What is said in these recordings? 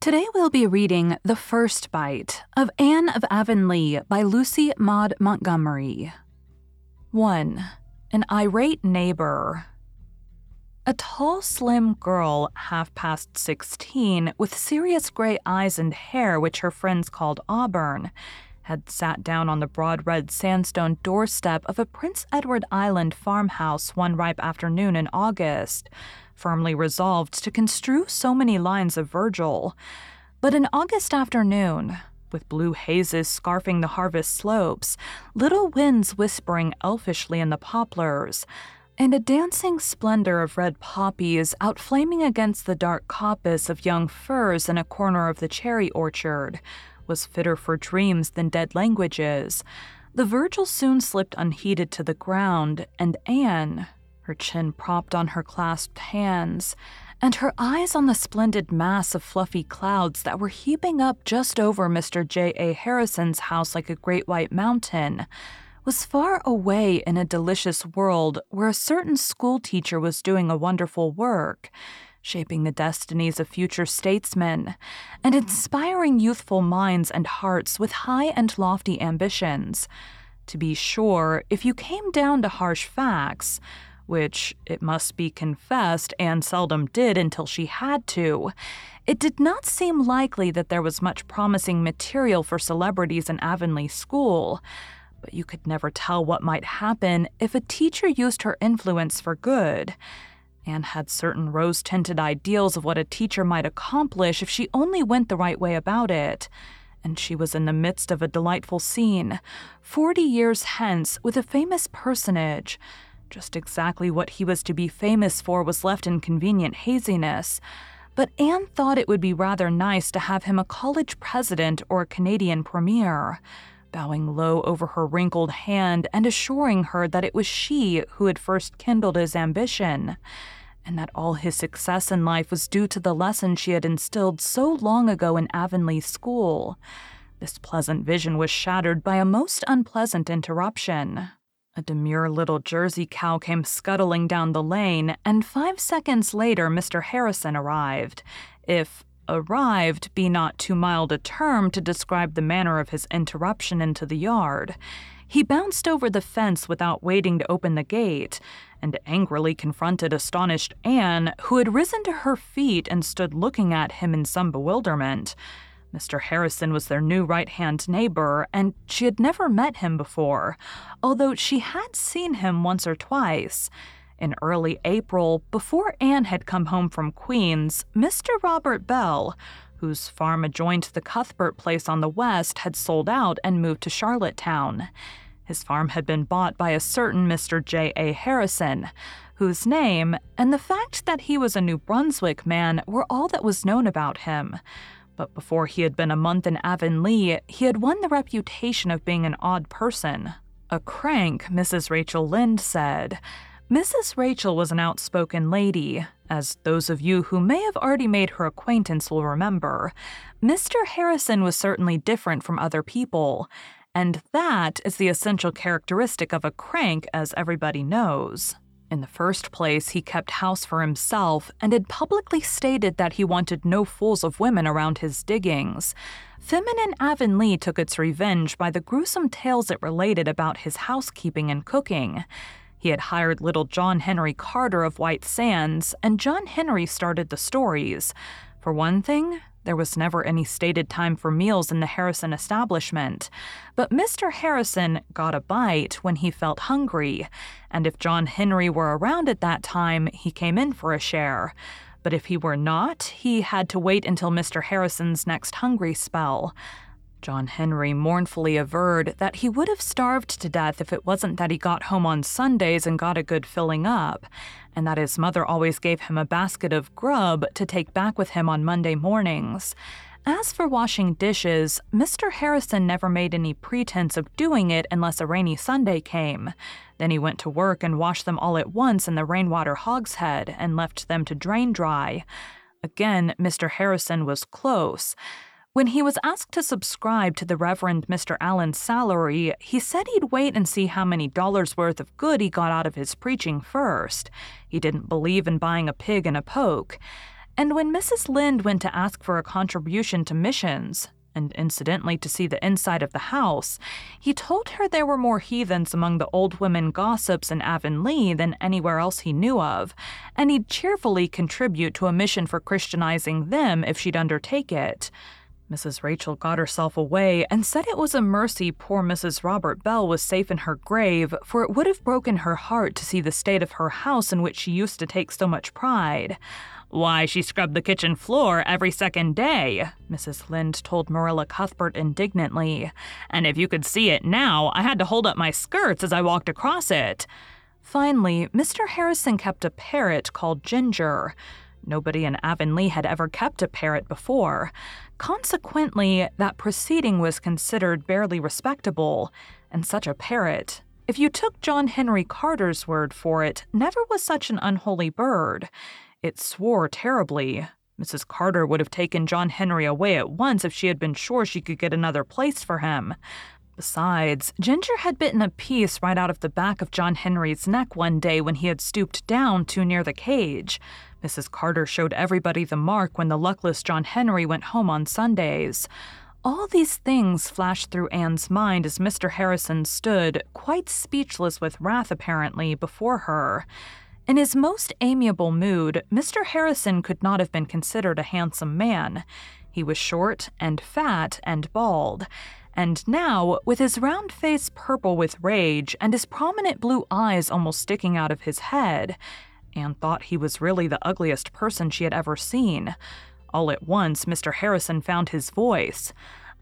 Today we'll be reading The First Bite of Anne of Avonlea by Lucy Maud Montgomery. 1. An Irate Neighbor. A tall, slim girl, half past 16, with serious gray eyes and hair which her friends called auburn, had sat down on the broad red sandstone doorstep of a Prince Edward Island farmhouse one ripe afternoon in August firmly resolved to construe so many lines of Virgil. But an August afternoon, with blue hazes scarfing the harvest slopes, little winds whispering elfishly in the poplars, and a dancing splendor of red poppies outflaming against the dark coppice of young firs in a corner of the cherry orchard, was fitter for dreams than dead languages. The Virgil soon slipped unheeded to the ground, and Anne, her chin propped on her clasped hands, and her eyes on the splendid mass of fluffy clouds that were heaping up just over Mr. J. A. Harrison's house like a great white mountain, was far away in a delicious world where a certain schoolteacher was doing a wonderful work, shaping the destinies of future statesmen, and inspiring youthful minds and hearts with high and lofty ambitions. To be sure, if you came down to harsh facts, which, it must be confessed, Anne seldom did until she had to, it did not seem likely that there was much promising material for celebrities in Avonlea School. But you could never tell what might happen if a teacher used her influence for good. Anne had certain rose tinted ideals of what a teacher might accomplish if she only went the right way about it. And she was in the midst of a delightful scene, forty years hence, with a famous personage just exactly what he was to be famous for was left in convenient haziness, but Anne thought it would be rather nice to have him a college president or a Canadian premier, bowing low over her wrinkled hand and assuring her that it was she who had first kindled his ambition, and that all his success in life was due to the lesson she had instilled so long ago in Avonlea School. This pleasant vision was shattered by a most unpleasant interruption. A demure little Jersey cow came scuttling down the lane, and five seconds later Mr. Harrison arrived. If arrived be not too mild a term to describe the manner of his interruption into the yard. He bounced over the fence without waiting to open the gate, and angrily confronted astonished Anne, who had risen to her feet and stood looking at him in some bewilderment. Mr. Harrison was their new right hand neighbor, and she had never met him before, although she had seen him once or twice. In early April, before Anne had come home from Queens, Mr. Robert Bell, whose farm adjoined the Cuthbert place on the west, had sold out and moved to Charlottetown. His farm had been bought by a certain Mr. J. A. Harrison, whose name and the fact that he was a New Brunswick man were all that was known about him. But before he had been a month in Avonlea, he had won the reputation of being an odd person. A crank, Mrs. Rachel Lynde said. Mrs. Rachel was an outspoken lady, as those of you who may have already made her acquaintance will remember. Mr. Harrison was certainly different from other people, and that is the essential characteristic of a crank, as everybody knows. In the first place, he kept house for himself and had publicly stated that he wanted no fools of women around his diggings. Feminine Avonlea took its revenge by the gruesome tales it related about his housekeeping and cooking. He had hired little John Henry Carter of White Sands, and John Henry started the stories. For one thing, there was never any stated time for meals in the Harrison establishment, but Mr. Harrison got a bite when he felt hungry, and if John Henry were around at that time, he came in for a share. But if he were not, he had to wait until Mr. Harrison's next hungry spell. John Henry mournfully averred that he would have starved to death if it wasn't that he got home on Sundays and got a good filling up, and that his mother always gave him a basket of grub to take back with him on Monday mornings. As for washing dishes, Mr. Harrison never made any pretense of doing it unless a rainy Sunday came. Then he went to work and washed them all at once in the rainwater hogshead and left them to drain dry. Again, Mr. Harrison was close. When he was asked to subscribe to the Reverend Mr. Allen's salary, he said he'd wait and see how many dollars worth of good he got out of his preaching first. He didn't believe in buying a pig in a poke. And when Mrs. Lynde went to ask for a contribution to missions, and incidentally to see the inside of the house, he told her there were more heathens among the old women gossips in Avonlea than anywhere else he knew of, and he'd cheerfully contribute to a mission for Christianizing them if she'd undertake it. Mrs. Rachel got herself away and said it was a mercy poor Mrs. Robert Bell was safe in her grave, for it would have broken her heart to see the state of her house in which she used to take so much pride. Why, she scrubbed the kitchen floor every second day, Mrs. Lynde told Marilla Cuthbert indignantly. And if you could see it now, I had to hold up my skirts as I walked across it. Finally, Mr. Harrison kept a parrot called Ginger. Nobody in Avonlea had ever kept a parrot before. Consequently, that proceeding was considered barely respectable, and such a parrot, if you took John Henry Carter's word for it, never was such an unholy bird. It swore terribly. Mrs. Carter would have taken John Henry away at once if she had been sure she could get another place for him. Besides, Ginger had bitten a piece right out of the back of John Henry's neck one day when he had stooped down too near the cage. Mrs. Carter showed everybody the mark when the luckless John Henry went home on Sundays. All these things flashed through Anne's mind as Mr. Harrison stood, quite speechless with wrath apparently, before her. In his most amiable mood, Mr. Harrison could not have been considered a handsome man. He was short and fat and bald. And now, with his round face purple with rage and his prominent blue eyes almost sticking out of his head, Anne thought he was really the ugliest person she had ever seen. All at once, Mr. Harrison found his voice.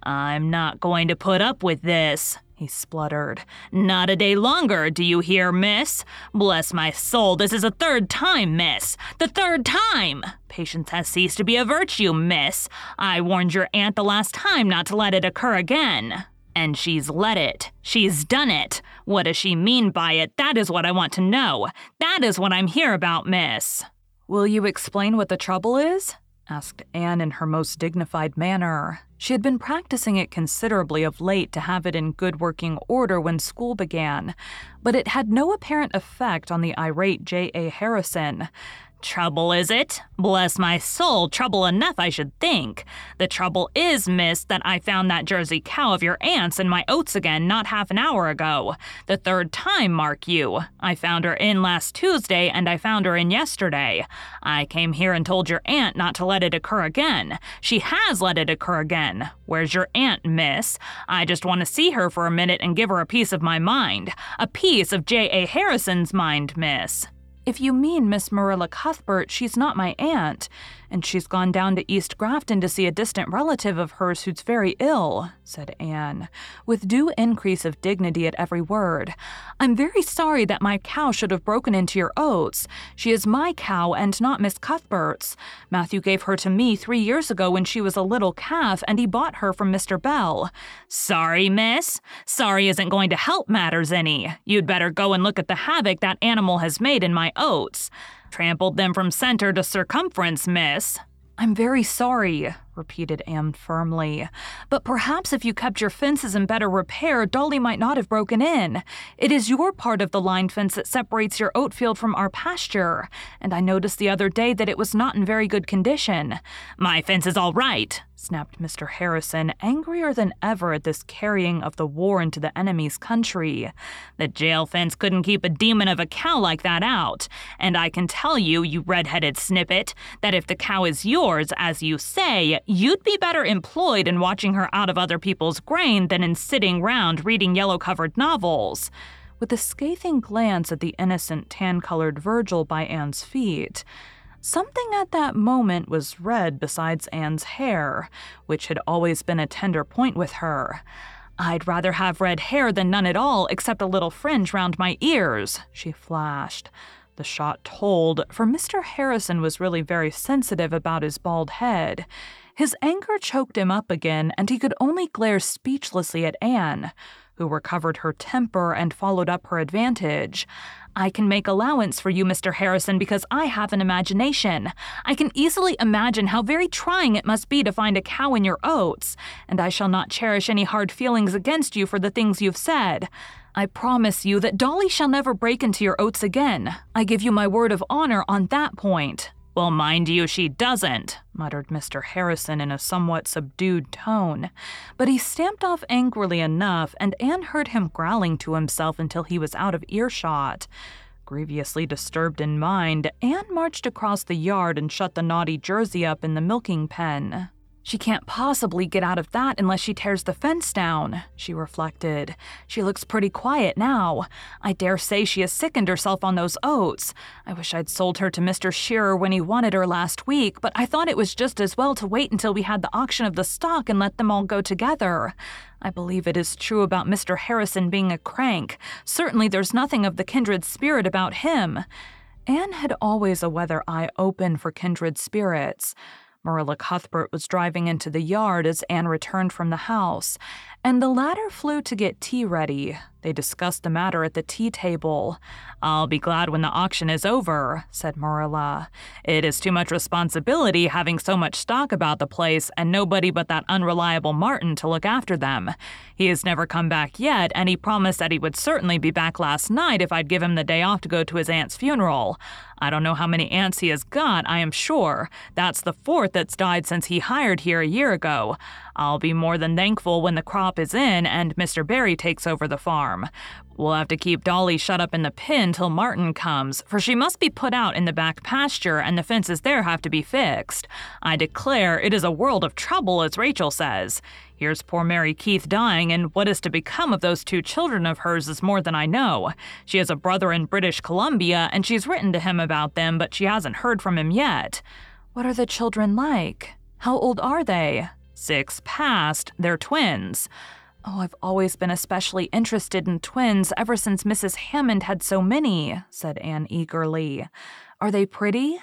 I'm not going to put up with this, he spluttered. Not a day longer, do you hear, miss? Bless my soul, this is the third time, miss. The third time! Patience has ceased to be a virtue, miss. I warned your aunt the last time not to let it occur again. And she's let it. She's done it. What does she mean by it? That is what I want to know. That is what I'm here about, miss. Will you explain what the trouble is? Asked Anne in her most dignified manner. She had been practicing it considerably of late to have it in good working order when school began, but it had no apparent effect on the irate J.A. Harrison. Trouble, is it? Bless my soul, trouble enough, I should think. The trouble is, miss, that I found that Jersey cow of your aunt's in my oats again not half an hour ago. The third time, mark you. I found her in last Tuesday, and I found her in yesterday. I came here and told your aunt not to let it occur again. She has let it occur again. Where's your aunt, miss? I just want to see her for a minute and give her a piece of my mind. A piece of J.A. Harrison's mind, miss. If you mean Miss Marilla Cuthbert, she's not my aunt, and she's gone down to East Grafton to see a distant relative of hers who's very ill, said Anne, with due increase of dignity at every word. I'm very sorry that my cow should have broken into your oats. She is my cow and not Miss Cuthbert's. Matthew gave her to me three years ago when she was a little calf, and he bought her from Mr. Bell. Sorry, miss. Sorry isn't going to help matters any. You'd better go and look at the havoc that animal has made in my oats. Trampled them from center to circumference, miss. I'm very sorry, repeated Anne firmly. But perhaps if you kept your fences in better repair, Dolly might not have broken in. It is your part of the line fence that separates your oat field from our pasture, and I noticed the other day that it was not in very good condition. My fence is all right, snapped Mr. Harrison, angrier than ever at this carrying of the war into the enemy's country. The jail fence couldn't keep a demon of a cow like that out, and I can tell you, you red-headed snippet, that if the cow is yours, as you say, you'd be better employed in watching her out of other people's grain than in sitting round reading yellow-covered novels. With a scathing glance at the innocent tan-colored Virgil by Anne's feet, Something at that moment was red besides Anne's hair, which had always been a tender point with her. I'd rather have red hair than none at all, except a little fringe round my ears, she flashed. The shot told, for Mr. Harrison was really very sensitive about his bald head. His anger choked him up again, and he could only glare speechlessly at Anne, who recovered her temper and followed up her advantage. I can make allowance for you, Mr. Harrison, because I have an imagination. I can easily imagine how very trying it must be to find a cow in your oats, and I shall not cherish any hard feelings against you for the things you've said. I promise you that Dolly shall never break into your oats again. I give you my word of honor on that point. Well, mind you, she doesn't, muttered Mr. Harrison in a somewhat subdued tone. But he stamped off angrily enough, and Anne heard him growling to himself until he was out of earshot. Grievously disturbed in mind, Anne marched across the yard and shut the naughty Jersey up in the milking pen. She can't possibly get out of that unless she tears the fence down, she reflected. She looks pretty quiet now. I dare say she has sickened herself on those oats. I wish I'd sold her to Mr. Shearer when he wanted her last week, but I thought it was just as well to wait until we had the auction of the stock and let them all go together. I believe it is true about Mr. Harrison being a crank. Certainly there's nothing of the kindred spirit about him. Anne had always a weather eye open for kindred spirits. Marilla Cuthbert was driving into the yard as Anne returned from the house, and the latter flew to get tea ready. They discussed the matter at the tea table. I'll be glad when the auction is over, said Marilla. It is too much responsibility having so much stock about the place and nobody but that unreliable Martin to look after them. He has never come back yet, and he promised that he would certainly be back last night if I'd give him the day off to go to his aunt's funeral. I don't know how many aunts he has got, I am sure. That's the fourth that's died since he hired here a year ago. I'll be more than thankful when the crop is in and Mr. Barry takes over the farm. We'll have to keep Dolly shut up in the pen till Martin comes, for she must be put out in the back pasture and the fences there have to be fixed. I declare it is a world of trouble, as Rachel says. Here's poor Mary Keith dying, and what is to become of those two children of hers is more than I know. She has a brother in British Columbia, and she's written to him about them, but she hasn't heard from him yet. What are the children like? How old are they? Six past, they're twins. Oh, I've always been especially interested in twins ever since Mrs. Hammond had so many, said Anne eagerly. Are they pretty?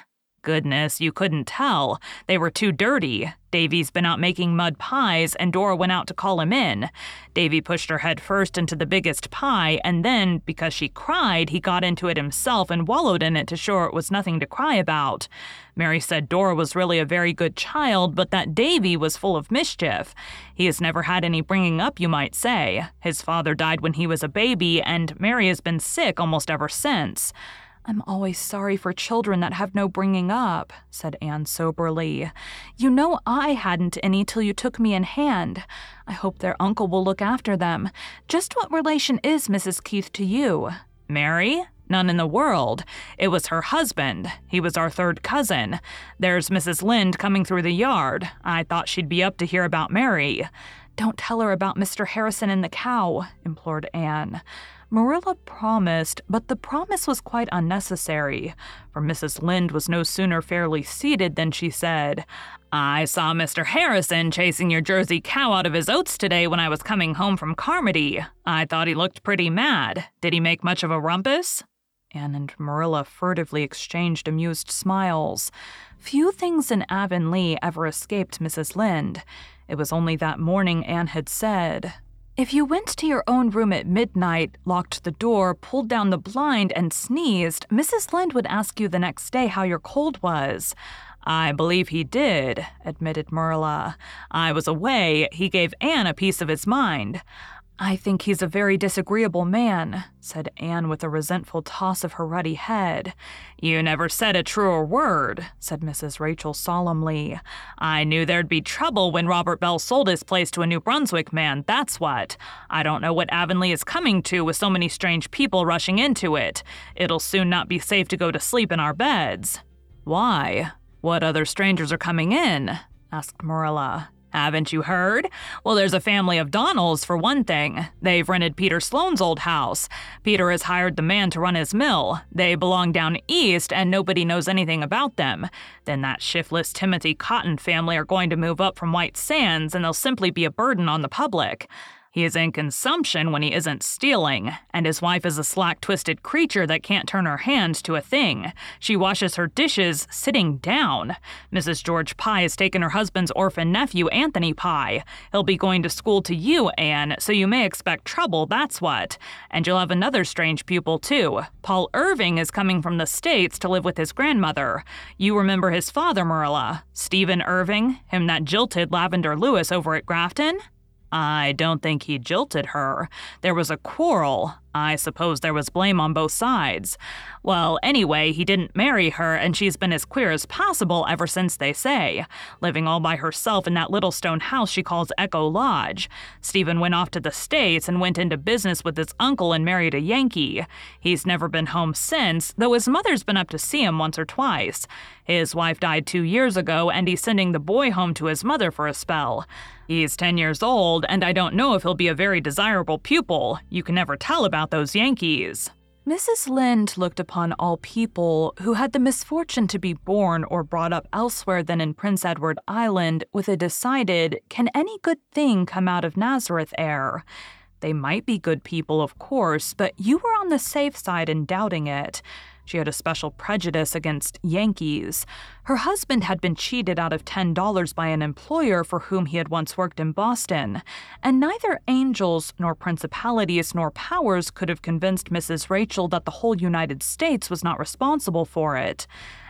Goodness, you couldn't tell. They were too dirty. Davy's been out making mud pies, and Dora went out to call him in. Davy pushed her head first into the biggest pie, and then, because she cried, he got into it himself and wallowed in it to show it was nothing to cry about. Mary said Dora was really a very good child, but that Davy was full of mischief. He has never had any bringing up, you might say. His father died when he was a baby, and Mary has been sick almost ever since. I'm always sorry for children that have no bringing up, said Anne soberly. You know I hadn't any till you took me in hand. I hope their uncle will look after them. Just what relation is Mrs. Keith to you? Mary? None in the world. It was her husband. He was our third cousin. There's Mrs. Lynde coming through the yard. I thought she'd be up to hear about Mary. Don't tell her about Mr. Harrison and the cow, implored Anne. Marilla promised, but the promise was quite unnecessary, for Mrs. Lynde was no sooner fairly seated than she said, I saw Mr. Harrison chasing your Jersey cow out of his oats today when I was coming home from Carmody. I thought he looked pretty mad. Did he make much of a rumpus? Anne and Marilla furtively exchanged amused smiles. Few things in Avonlea ever escaped Mrs. Lynde. It was only that morning Anne had said, if you went to your own room at midnight, locked the door, pulled down the blind, and sneezed, Mrs. Lynde would ask you the next day how your cold was. I believe he did, admitted Marilla. I was away. He gave Anne a piece of his mind. I think he's a very disagreeable man, said Anne with a resentful toss of her ruddy head. You never said a truer word, said Mrs. Rachel solemnly. I knew there'd be trouble when Robert Bell sold his place to a New Brunswick man, that's what. I don't know what Avonlea is coming to with so many strange people rushing into it. It'll soon not be safe to go to sleep in our beds. Why? What other strangers are coming in? asked Marilla. Haven't you heard? Well, there's a family of Donnells, for one thing. They've rented Peter Sloane's old house. Peter has hired the man to run his mill. They belong down east, and nobody knows anything about them. Then that shiftless Timothy Cotton family are going to move up from White Sands, and they'll simply be a burden on the public. He is in consumption when he isn't stealing, and his wife is a slack twisted creature that can't turn her hand to a thing. She washes her dishes sitting down. Mrs. George Pye has taken her husband's orphan nephew, Anthony Pye. He'll be going to school to you, Anne, so you may expect trouble, that's what. And you'll have another strange pupil, too. Paul Irving is coming from the States to live with his grandmother. You remember his father, Marilla. Stephen Irving, him that jilted Lavender Lewis over at Grafton? I don't think he jilted her. There was a quarrel. I suppose there was blame on both sides. Well, anyway, he didn't marry her, and she's been as queer as possible ever since, they say, living all by herself in that little stone house she calls Echo Lodge. Stephen went off to the States and went into business with his uncle and married a Yankee. He's never been home since, though his mother's been up to see him once or twice. His wife died two years ago, and he's sending the boy home to his mother for a spell. He's 10 years old, and I don't know if he'll be a very desirable pupil. You can never tell about those Yankees. Mrs. Lynde looked upon all people who had the misfortune to be born or brought up elsewhere than in Prince Edward Island with a decided, can any good thing come out of Nazareth air? They might be good people, of course, but you were on the safe side in doubting it. She had a special prejudice against Yankees. Her husband had been cheated out of $10 by an employer for whom he had once worked in Boston, and neither angels nor principalities nor powers could have convinced Mrs. Rachel that the whole United States was not responsible for it.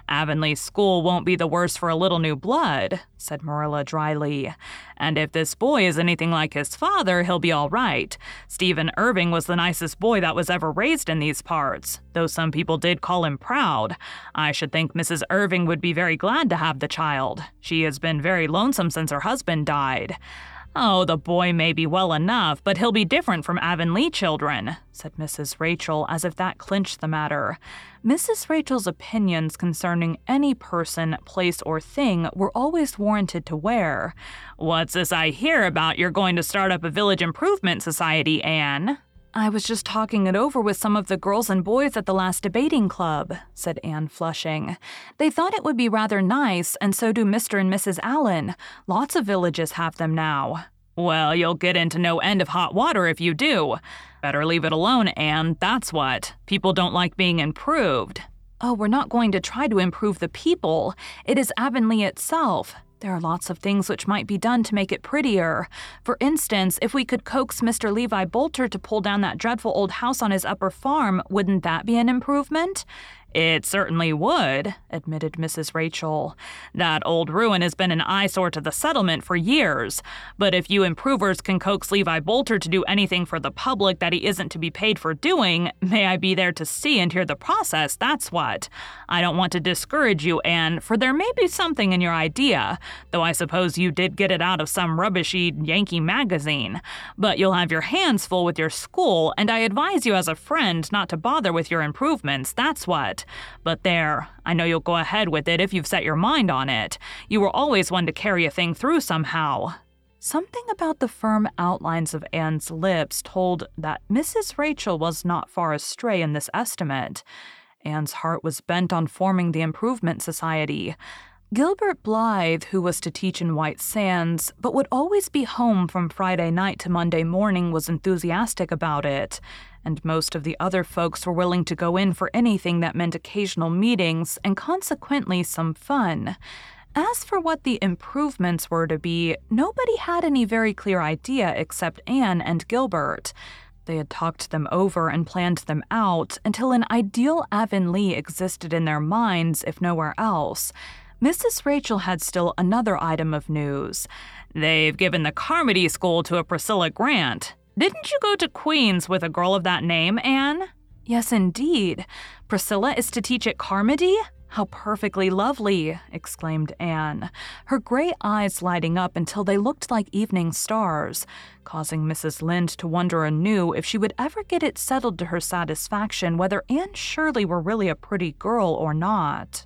Avonlea School won't be the worse for a little new blood, said Marilla dryly. And if this boy is anything like his father, he'll be all right. Stephen Irving was the nicest boy that was ever raised in these parts, though some people did call him proud. I should think Mrs. Irving would be very glad to have the child. She has been very lonesome since her husband died. Oh, the boy may be well enough, but he'll be different from Avonlea children, said Mrs. Rachel, as if that clinched the matter. Mrs. Rachel's opinions concerning any person, place, or thing were always warranted to wear. What's this I hear about you're going to start up a village improvement society, Anne? I was just talking it over with some of the girls and boys at the last debating club, said Anne, flushing. They thought it would be rather nice, and so do Mr. and Mrs. Allen. Lots of villages have them now. Well, you'll get into no end of hot water if you do. Better leave it alone, Anne, that's what. People don't like being improved. Oh, we're not going to try to improve the people. It is Avonlea itself. There are lots of things which might be done to make it prettier. For instance, if we could coax Mr. Levi Boulter to pull down that dreadful old house on his upper farm, wouldn't that be an improvement? It certainly would, admitted Mrs. Rachel. That old ruin has been an eyesore to the settlement for years. But if you improvers can coax Levi Boulter to do anything for the public that he isn't to be paid for doing, may I be there to see and hear the process, that's what. I don't want to discourage you, Anne, for there may be something in your idea, though I suppose you did get it out of some rubbishy Yankee magazine. But you'll have your hands full with your school, and I advise you as a friend not to bother with your improvements, that's what. But there, I know you'll go ahead with it if you've set your mind on it. You were always one to carry a thing through somehow. Something about the firm outlines of Anne's lips told that Mrs. Rachel was not far astray in this estimate. Anne's heart was bent on forming the Improvement Society. Gilbert Blythe, who was to teach in White Sands, but would always be home from Friday night to Monday morning, was enthusiastic about it and most of the other folks were willing to go in for anything that meant occasional meetings and consequently some fun. As for what the improvements were to be, nobody had any very clear idea except Anne and Gilbert. They had talked them over and planned them out until an ideal Avonlea existed in their minds, if nowhere else. Mrs. Rachel had still another item of news. They've given the Carmody School to a Priscilla Grant. Didn't you go to Queen's with a girl of that name, Anne? Yes, indeed. Priscilla is to teach at Carmody? How perfectly lovely! exclaimed Anne, her gray eyes lighting up until they looked like evening stars, causing Mrs. Lynde to wonder anew if she would ever get it settled to her satisfaction whether Anne Shirley were really a pretty girl or not.